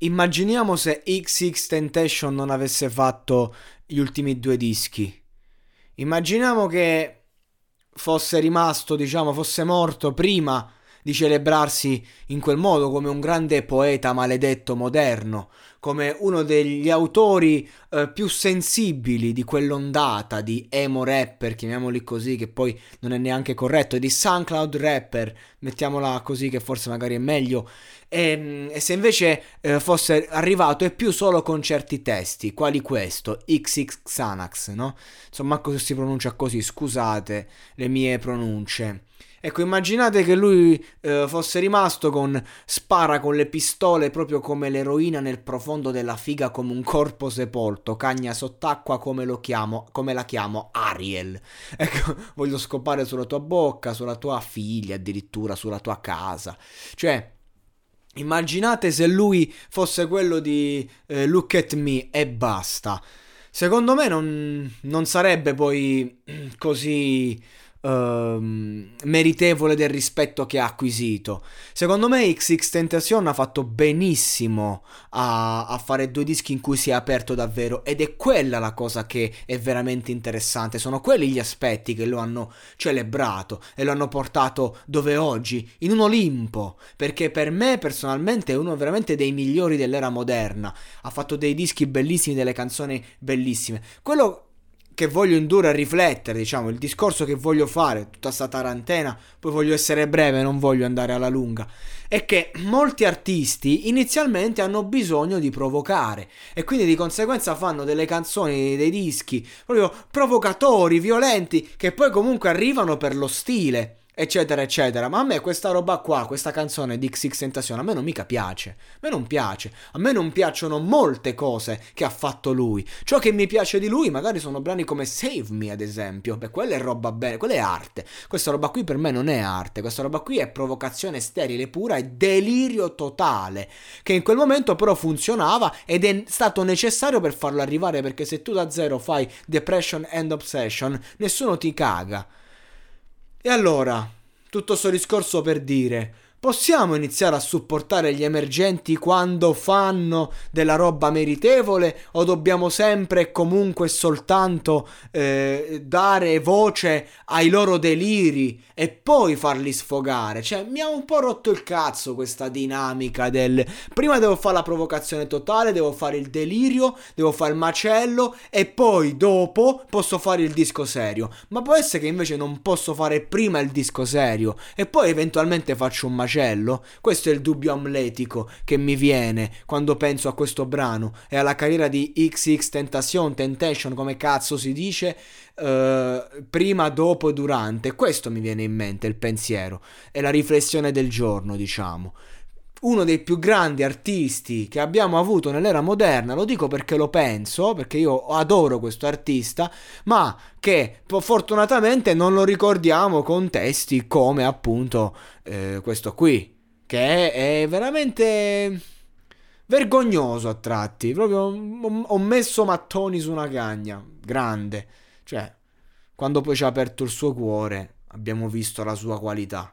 Immaginiamo se XX Temptation non avesse fatto gli ultimi due dischi. Immaginiamo che fosse rimasto, diciamo, fosse morto prima di celebrarsi in quel modo come un grande poeta maledetto moderno, come uno degli autori eh, più sensibili di quell'ondata di emo rapper, chiamiamoli così, che poi non è neanche corretto, e di SoundCloud rapper, mettiamola così che forse magari è meglio, e, ehm, e se invece eh, fosse arrivato e più solo con certi testi, quali questo, XX Xanax, no? Insomma, si pronuncia così, scusate le mie pronunce. Ecco, immaginate che lui eh, fosse rimasto con spara con le pistole proprio come l'eroina nel profondo della figa come un corpo sepolto, cagna sott'acqua come lo chiamo, come la chiamo Ariel. Ecco, voglio scopare sulla tua bocca, sulla tua figlia, addirittura sulla tua casa. Cioè, immaginate se lui fosse quello di eh, Look at me e basta. Secondo me non, non sarebbe poi così Uh, meritevole del rispetto che ha acquisito. Secondo me XX Tentacion ha fatto benissimo a, a, fare due dischi in cui si è aperto davvero ed è quella la cosa che è veramente interessante, sono quelli gli aspetti che lo hanno celebrato e lo hanno portato dove oggi, in un Olimpo, perché per me personalmente è uno veramente dei migliori dell'era moderna, ha fatto dei dischi bellissimi, delle canzoni bellissime. Quello che voglio indurre a riflettere, diciamo, il discorso che voglio fare, tutta sta tarantena, poi voglio essere breve, non voglio andare alla lunga, è che molti artisti inizialmente hanno bisogno di provocare e quindi di conseguenza fanno delle canzoni, dei dischi proprio provocatori, violenti, che poi comunque arrivano per lo stile eccetera, eccetera. Ma a me questa roba qua, questa canzone di XX Tentacion, a me non mica piace. A me non piace. A me non piacciono molte cose che ha fatto lui. Ciò che mi piace di lui magari sono brani come Save Me, ad esempio. Beh, quella è roba bene, quella è arte. Questa roba qui per me non è arte. Questa roba qui è provocazione sterile pura e delirio totale. Che in quel momento però funzionava ed è stato necessario per farlo arrivare. Perché se tu da zero fai Depression and Obsession, nessuno ti caga. E allora, tutto questo discorso per dire, Possiamo iniziare a supportare gli emergenti quando fanno della roba meritevole o dobbiamo sempre e comunque soltanto eh, dare voce ai loro deliri e poi farli sfogare? Cioè, mi ha un po' rotto il cazzo questa dinamica del prima devo fare la provocazione totale, devo fare il delirio, devo fare il macello e poi dopo posso fare il disco serio. Ma può essere che invece non posso fare prima il disco serio e poi eventualmente faccio un macello macello? Questo è il dubbio amletico che mi viene quando penso a questo brano e alla carriera di XX Tentation, Temptation, come cazzo si dice, uh, prima, dopo e durante. Questo mi viene in mente il pensiero e la riflessione del giorno, diciamo uno dei più grandi artisti che abbiamo avuto nell'era moderna, lo dico perché lo penso, perché io adoro questo artista, ma che fortunatamente non lo ricordiamo con testi come appunto eh, questo qui, che è, veramente vergognoso a tratti, proprio ho messo mattoni su una cagna, grande, cioè quando poi ci ha aperto il suo cuore abbiamo visto la sua qualità.